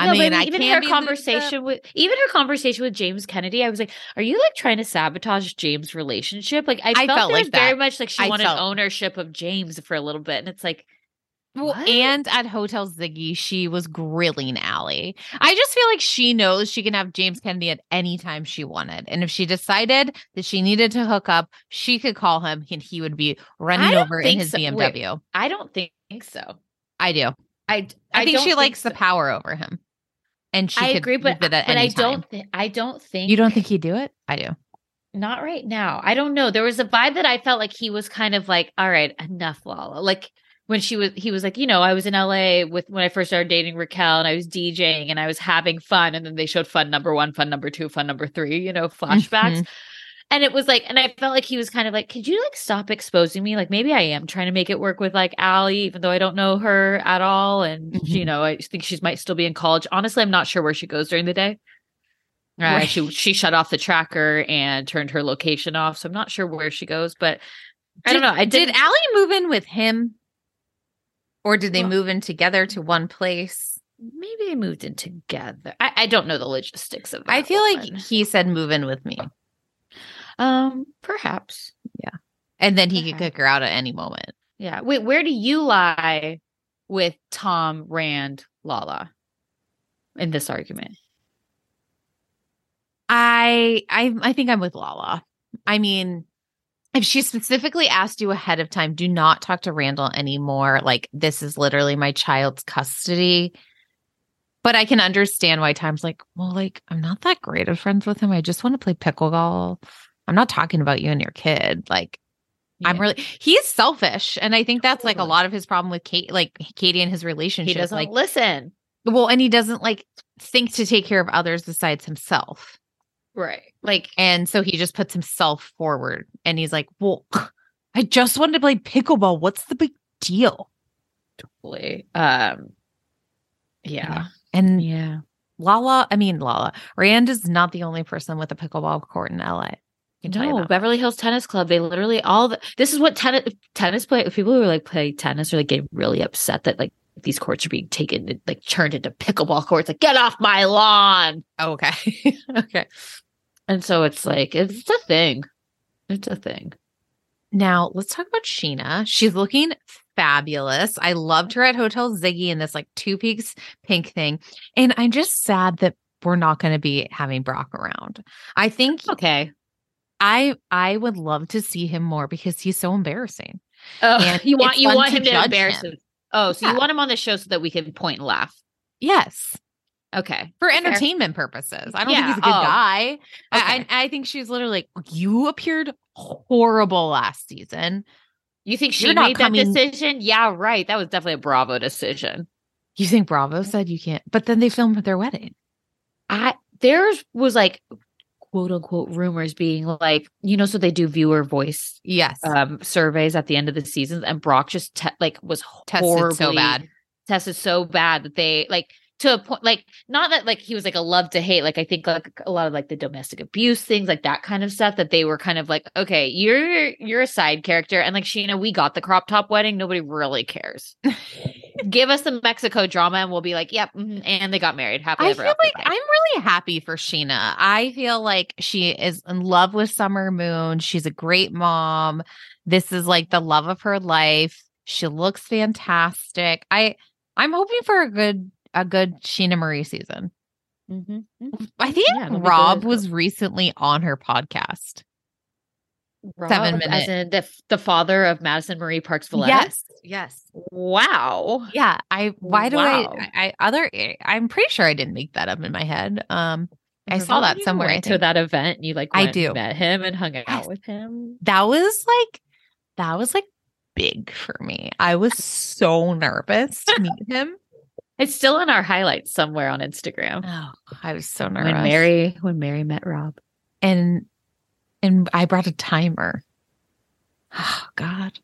I No, mean, but I even her conversation with even her conversation with James Kennedy, I was like, "Are you like trying to sabotage James' relationship?" Like, I, I felt, felt like very much like she I wanted felt- ownership of James for a little bit, and it's like, Well, and at Hotel Ziggy, she was grilling Allie. I just feel like she knows she can have James Kennedy at any time she wanted. And if she decided that she needed to hook up, she could call him and he would be running over in his so. Wait. BMW. I don't think so. I do. I I, think she likes so. the power over him. And she I could agree, but but I don't. Th- I don't think You don't think he'd do it? I do. Not right now. I don't know. There was a vibe that I felt like he was kind of like, all right, enough, Lala. Like when she was, he was like, you know, I was in LA with when I first started dating Raquel and I was DJing and I was having fun. And then they showed fun number one, fun number two, fun number three, you know, mm-hmm. flashbacks. And it was like, and I felt like he was kind of like, could you like stop exposing me? Like maybe I am trying to make it work with like Allie, even though I don't know her at all. And, you Mhm. know, I think she might still be in college. Honestly, I'm not sure where she goes during the day. Uh, Right. She she shut off the tracker and turned her location off, so I'm not sure where she goes. But I don't know. I did. Allie move in with him? Or did they Well- move in together to one place? maybe they moved in together. I, I don't know the logistics of. It. I that feel like he said move in with me. Um perhaps Yeah. And then he could kick her out at any moment. yeah. Wait, where do you lie with Tom Rand Lala in this argument? I I I think I'm with Lala. I mean, if she specifically asked you ahead of time, do not talk to Randall anymore. Like this is literally my child's custody. But I can understand why Tom's like, well, like I'm not that great of friends with him. I just want to play pickleball. I'm not talking about you and your kid. Like I'm Yeah. really he's selfish. And I think that's like a lot of his problem with Kate, like Katie and his relationship. he doesn't like listen. well, and he doesn't like think to take care of others besides himself. Right. Like, and so he just puts himself forward and he's like, Well, I just wanted to play pickleball. What's the big deal? Totally. Um. Yeah. And Yeah. Lala, I mean, Lala, Rand is not the only person with a pickleball court in LA. I can tell you No. Beverly Hills Tennis Club. They literally all the. This is what tennis tennis play. People who are like play tennis are like getting really upset that like these courts are being taken like turned into pickleball courts. Like get off my lawn. Oh, okay. okay. And so it's like it's a thing. It's a thing. Now let's talk about Scheana. She's looking fabulous. I loved her at Hotel Ziggy in this like two peaks pink thing. And I'm just sad that we're not going to be having Brock around. I think Okay. I I would love to see him more because he's so embarrassing. Oh, And you want you want to him to embarrass him. him. Oh, so Yeah. you want him on the show so that we can point and laugh. Yes, Okay. for Fair. entertainment purposes. I don't Yeah, think he's a good oh, guy. I, okay. I I think she's literally like you appeared horrible last season. You think she You're made coming- that decision? Yeah, right. That was definitely a Bravo decision. You think Bravo said you can't, but then they filmed their wedding. I theirs was like quote unquote rumors being like, you know, so they do viewer voice Yes, um surveys at the end of the seasons and Brock just te- like was tested so bad. tested so bad that they like to a point like not that like he was like a love to hate like I think like a lot of like the domestic abuse things like that kind of stuff that they were kind of like okay you're you're a side character and like Scheana we got the crop top wedding nobody really cares give us the Mexico drama and we'll be like yep mhm, and they got married happily I ever feel like I'm really happy for Scheana. I feel like she is in love with Summer Moon. She's a great mom. This is like the love of her life. She looks fantastic. I I'm hoping for a good a good Scheana Marie season. Mhm, mhm. I think Yeah, Rob was recently on her podcast. Rob, Seven as in the, the father of Madison Marie Parks Valletta Yes. Yes. wow Yeah. I why do Wow. I, I other I'm pretty sure I didn't make that up in my head. Um I saw that somewhere, I went to that event and you like I do. met him and hung out Yes. with him that was like that was like big for me. I was so nervous to meet him. It's still in our highlights somewhere on Instagram. Oh, I was so nervous. When Mary when Mary met Rob. and and I brought a timer. Oh God,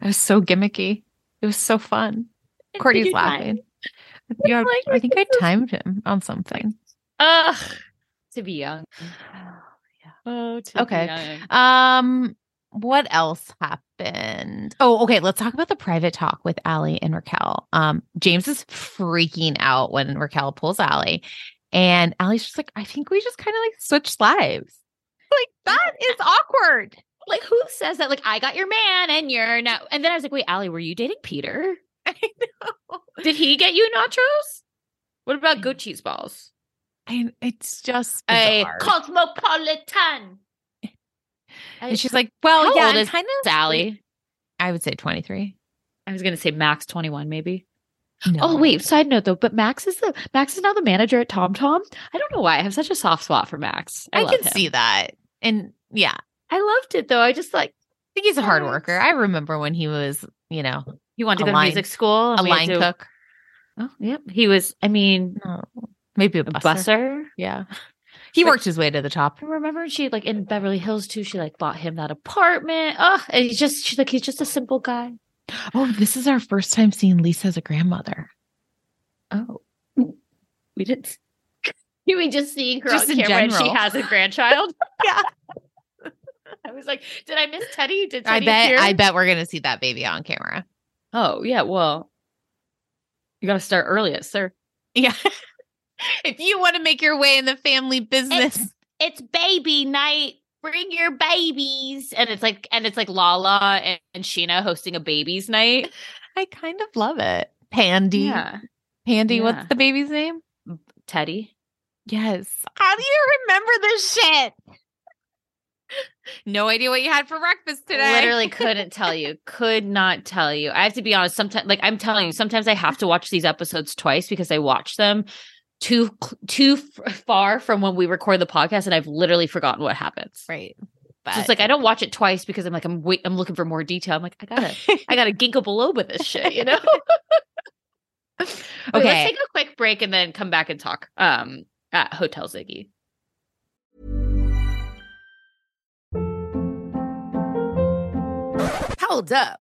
I was so gimmicky. It was so fun. Courtney's laughing. Yeah, Like, I think I timed him on something. Ugh. To be young. Oh, Okay. Um, what else happened? Oh, okay. Let's talk about the private talk with Allie and Raquel. Um, James is freaking out when Raquel pulls Allie, and Allie's just like, I think we just kind of like switched lives. Like that is awkward. Like who says that? Like I got your man and you're now. And then I was like, wait, Allie, were you dating Peter? I know. Did he get you nachos? What about goat cheese balls? And it's just A cosmopolitan. and she's like, Well, How yeah, old I'm is kind of Sally. I would say 23. I was gonna say Max 21, maybe. Oh, no. Oh wait, side note though, but Max is the Max is now the manager at TomTom. I don't know why I have such a soft spot for Max. I, I, can him. see that. And yeah, I I loved it though. I just like think he's a hard worker. I remember when he was, you know, he wanted to go to music school. a line to- cook. Oh, yep. He was. I mean, No, maybe a a busser. busser. Yeah. He But- worked his way to the top. I remember she like in Beverly Hills too. She like bought him that apartment. Oh, and he's just she's like he's just a simple guy. Oh, this is our first time seeing Lisa as a grandmother. Oh, we didn't. You mean just seeing her Just on camera and she has a grandchild? Yeah. I was like, did I miss Teddy? Did I Teddy bet appear? I bet we're gonna see that baby on camera. Oh yeah, well, you got to start earliest, sir. Yeah. if you want to make your way in the family business. It's baby night. Bring your babies, and it's like, and it's like Lala and, and Scheana hosting a babies night. I kind of love it. Pandy. Yeah, Pandy, Yeah. what's the baby's name? Teddy. Yes. How do you remember this shit? no idea what you had for breakfast today. Literally couldn't tell you. Could not tell you. I have to be honest. Sometimes, like I'm telling you, sometimes I have to watch these episodes twice because I watch them too too f- far from when we record the podcast, and I've literally forgotten what happens. Right. So it's like I don't watch it twice because I'm like I'm wait I'm looking for more detail. I'm like I gotta I gotta ginkgo biloba this shit, you know. okay, Okay. let's take a quick break and then come back and talk. Um, at Hotel Ziggy. Hold up.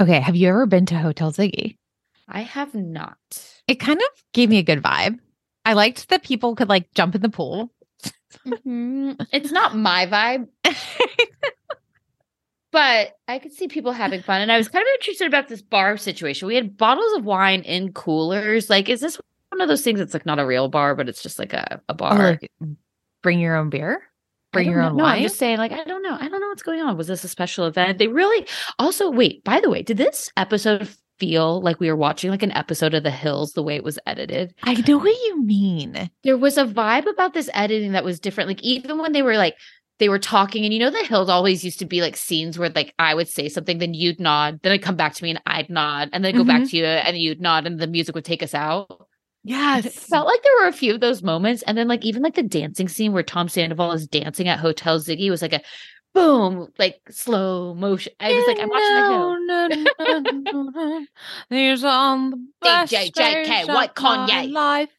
Okay. Have you ever been to Hotel Ziggy? I have not. It kind of gave me a good vibe. I liked that people could like jump in the pool. Mhm. It's not my vibe, but I could see people having fun. And I was kind of interested about this bar situation. We had bottles of wine in coolers. Like, is this one of those things that's like not a real bar, but it's just like a, a Or bar? like, bring your own beer. Bring your know. own No, I'm just saying, like, I don't know. I don't know what's going on. Was this a special event? They really also wait, by the way, did this episode feel like we were watching like an episode of The Hills the way it was edited? I know what you mean. There was a vibe about this editing that was different. Like, even when they were like, they were talking, and you know, The Hills always used to be like scenes where like I would say something, then you'd nod, then it'd come back to me and I'd nod, and then go back mm-hmm. to you and you'd nod, and the music would take us out. Yes. It felt like there were a few of those moments. And then like even like the dancing scene where Tom Sandoval is dancing at Hotel Ziggy was like a boom, like slow motion. I was like, I'm watching the no, no, no. There's on the DJ JK, what Kanye? life.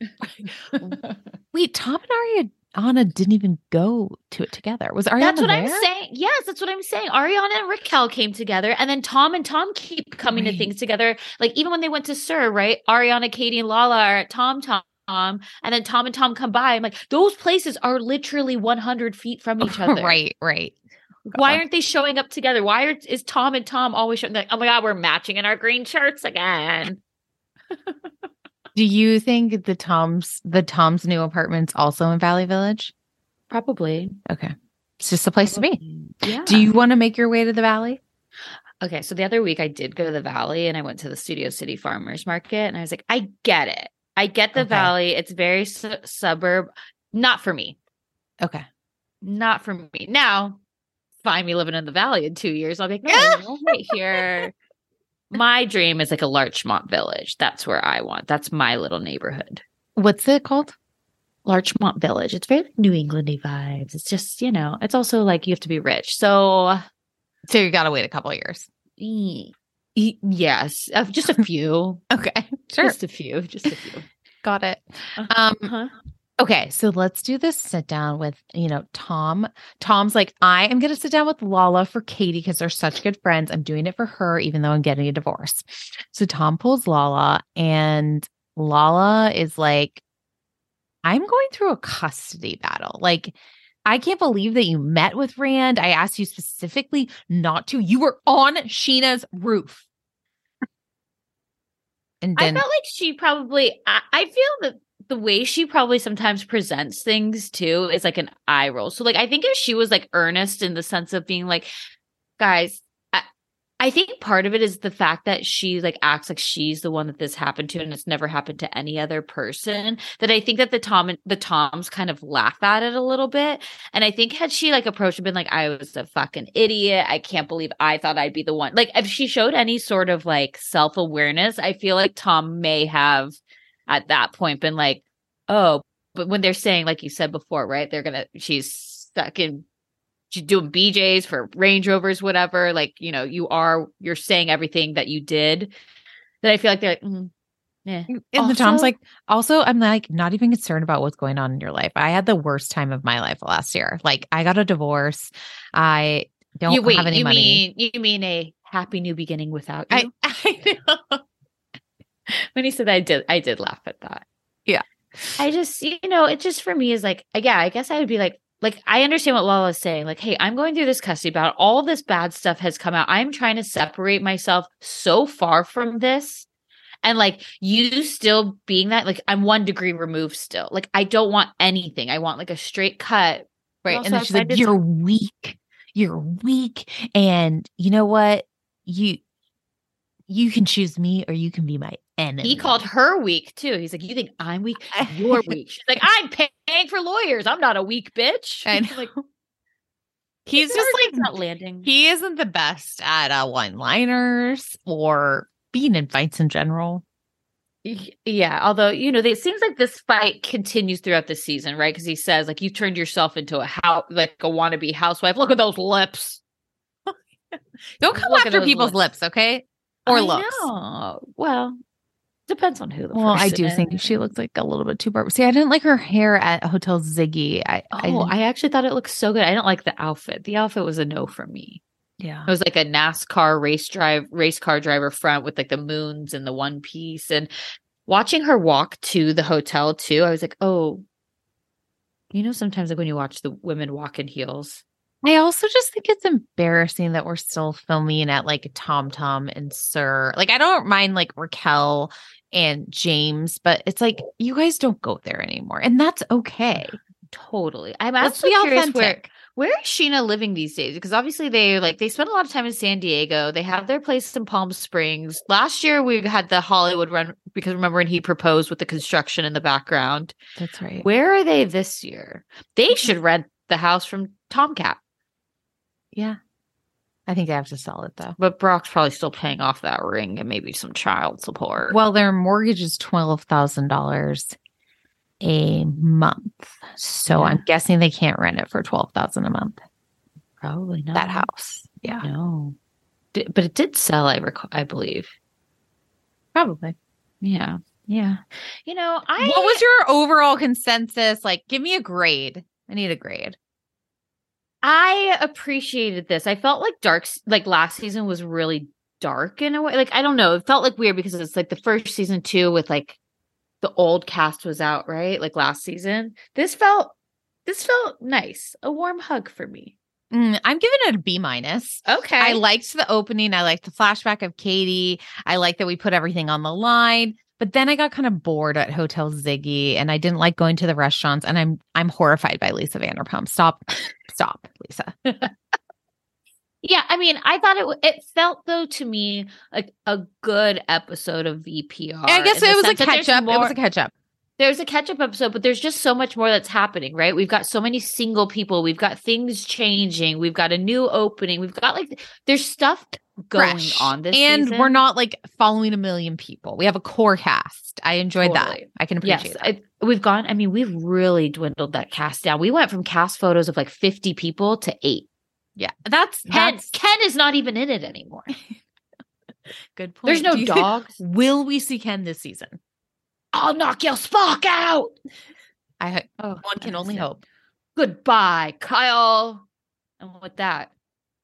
Wait, Tom and Ariana didn't even go to it together. Was Ariana That's what there? I'm saying. Yes, that's what I'm saying. Ariana and Raquel came together, and then Tom and Tom keep coming to things together. Like even when they went to SUR, right? Ariana, Katie, and Lala are at Tom Tom. And then Tom and Tom come by. I'm like, those places are literally 100 feet from each other. right, right. Why aren't they showing up together? Why are, is Tom and Tom always showing like, oh my God, we're matching in our green shirts again? Do you think the Tom's the Tom's new apartment's also in Valley Village? Probably. Okay. It's just a place to be. Yeah. Do you want to make your way to the valley? Okay. So the other week I did go to the Valley and I went to the Studio City Farmers Market and I was like, I get it. I get the Okay. Valley. It's very su- suburb. Not for me. Okay. Not for me. Now, find me living in the Valley in two years. I'll be like, no, I'm right here. My dream is like a Larchmont Village. That's where I want. That's my little neighborhood. What's it called? Larchmont Village. It's very New Englandy vibes. It's just, you know, it's also like you have to be rich. So So you gotta wait a couple of years. y- y- yes, uh, just a few. Okay. Sure. Just a few. Just a few. Got it. Uh-huh. Um okay, so let's do this sit down with, you know, Tom. Tom's like, I am gonna sit down with Lala for Katie because they're such good friends. I'm doing it for her, even though I'm getting a divorce. So Tom pulls Lala, and Lala is like, I'm going through a custody battle. Like, I can't believe that you met with Rand. I asked you specifically not to. You were on Scheana's roof. And I felt like she probably, I, I feel that the way she probably sometimes presents things too is like an eye roll. So, like, I think if she was like earnest in the sense of being like, guys, I, I think part of it is the fact that she like acts like she's the one that this happened to and it's never happened to any other person. That I think that the Tom and the Toms kind of laugh at it a little bit. And I think had she like approached and been like, I was a fucking idiot. I can't believe I thought I'd be the one. Like if she showed any sort of like self-awareness, I feel like Tom may have at that point been like, oh, but when they're saying, like you said before, right? They're gonna she's stuck in she's doing BJs for Range Rovers, whatever. Like, you know, you are you're saying everything that you did. That I feel like they're like, mm, yeah. And the Tom's like, also, I'm like not even concerned about what's going on in your life. I had the worst time of my life last year. Like, I got a divorce. I don't you wait, have any you money. mean you mean a happy new beginning without I, you? I know. when he said that, I did I did laugh at that. Yeah. I just you know, it just for me is like yeah, I guess I would be like like I understand what Lala's saying. Like, hey, I'm going through this custody battle. All this bad stuff has come out. I'm trying to separate myself so far from this. And like you still being that, like I'm one degree removed still. Like I don't want anything. I want like a straight cut. Right. And then she's like, You're weak. You're weak. And you know what? You you can choose me or you can be my enemy. He called her weak too. He's like, You think I'm weak? You're weak. She's like, I'm paying for lawyers. I'm not a weak bitch. Know. Like, He's just like not landing. he isn't the best at uh, one-liners or being in fights in general. Yeah, although you know, it seems like this fight continues throughout the season, right? Because he says like you turned yourself into a how like a wannabe housewife. Look at those lips. Don't come Look after people's lips. lips, okay? Or I looks. know. Well, depends on who. The Well, I do think she looks like a little bit too barbed. See, I didn't like her hair at Hotel Ziggy. I, Oh, I, I actually thought it looked so good. I don't like the outfit. The outfit was a no for me. yeah. It was like a NASCAR race drive race car driver front with like the moons and the one piece. And watching her walk to the hotel too, I was like, oh, you know, sometimes like when you watch the women walk in heels, I also just think it's embarrassing that we're still filming at like Tom Tom and SUR. Like, I don't mind like Raquel and James, but it's like you guys don't go there anymore, and that's okay. totally. I'm Let's actually curious where authentic. where is Scheana living these days? Because obviously they like they spend a lot of time in San Diego. They have their place in Palm Springs. Last year we had the Hollywood run because remember when he proposed with the construction in the background. That's right. Where are they this year? They mm-hmm. should rent the house from Tomcat. Yeah, I think I have to sell it though. But Brock's probably still paying off that ring and maybe some child support. Well, their mortgage is twelve thousand dollars a month, so Yeah. I'm guessing they can't rent it for twelve thousand a month. probably not That house, yeah, No, but it did sell. I recall. I believe. probably. Yeah, yeah. You know, I What was your overall consensus? Like, give me a grade. I need a grade. I appreciated this. I felt like dark, like last season was really dark in a way. Like I don't know, it felt like weird because it's like the first season too, with like the old cast was out, right? Like last season. This felt, this felt nice. A warm hug for me. Mm, I'm giving it a B minus. Okay, I liked the opening. I liked the flashback of Katie. I like that we put everything on the line. But then I got kind of bored at Hotel Ziggy, and I didn't like going to the restaurants. And I'm I'm horrified by Lisa Vanderpump. Stop, stop, Lisa. Yeah, I mean, I thought it it felt though to me like a good episode of VPR. I guess it was a sense that there's catch up. It was a catch up. there's a catch up episode, but there's just so much more that's happening, right? We've got so many single people, we've got things changing, we've got a new opening, we've got like there's stuff going Fresh. on this and season. we're not like following a million people. We have a core cast. I enjoyed Totally. that. I can appreciate Yes, that. I, we've gone. I mean, we've really dwindled that cast down. We went from cast photos of like 50 people to eight. yeah, that's Ken, that's Ken is not even in it anymore. good point. There's no Do dogs. Will we see Ken this season? I'll knock your Spock out. I Oh, one can only hope. Goodbye, Kyle. And with that,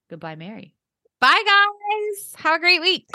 goodbye, Mary. Bye, guys. Have a great week.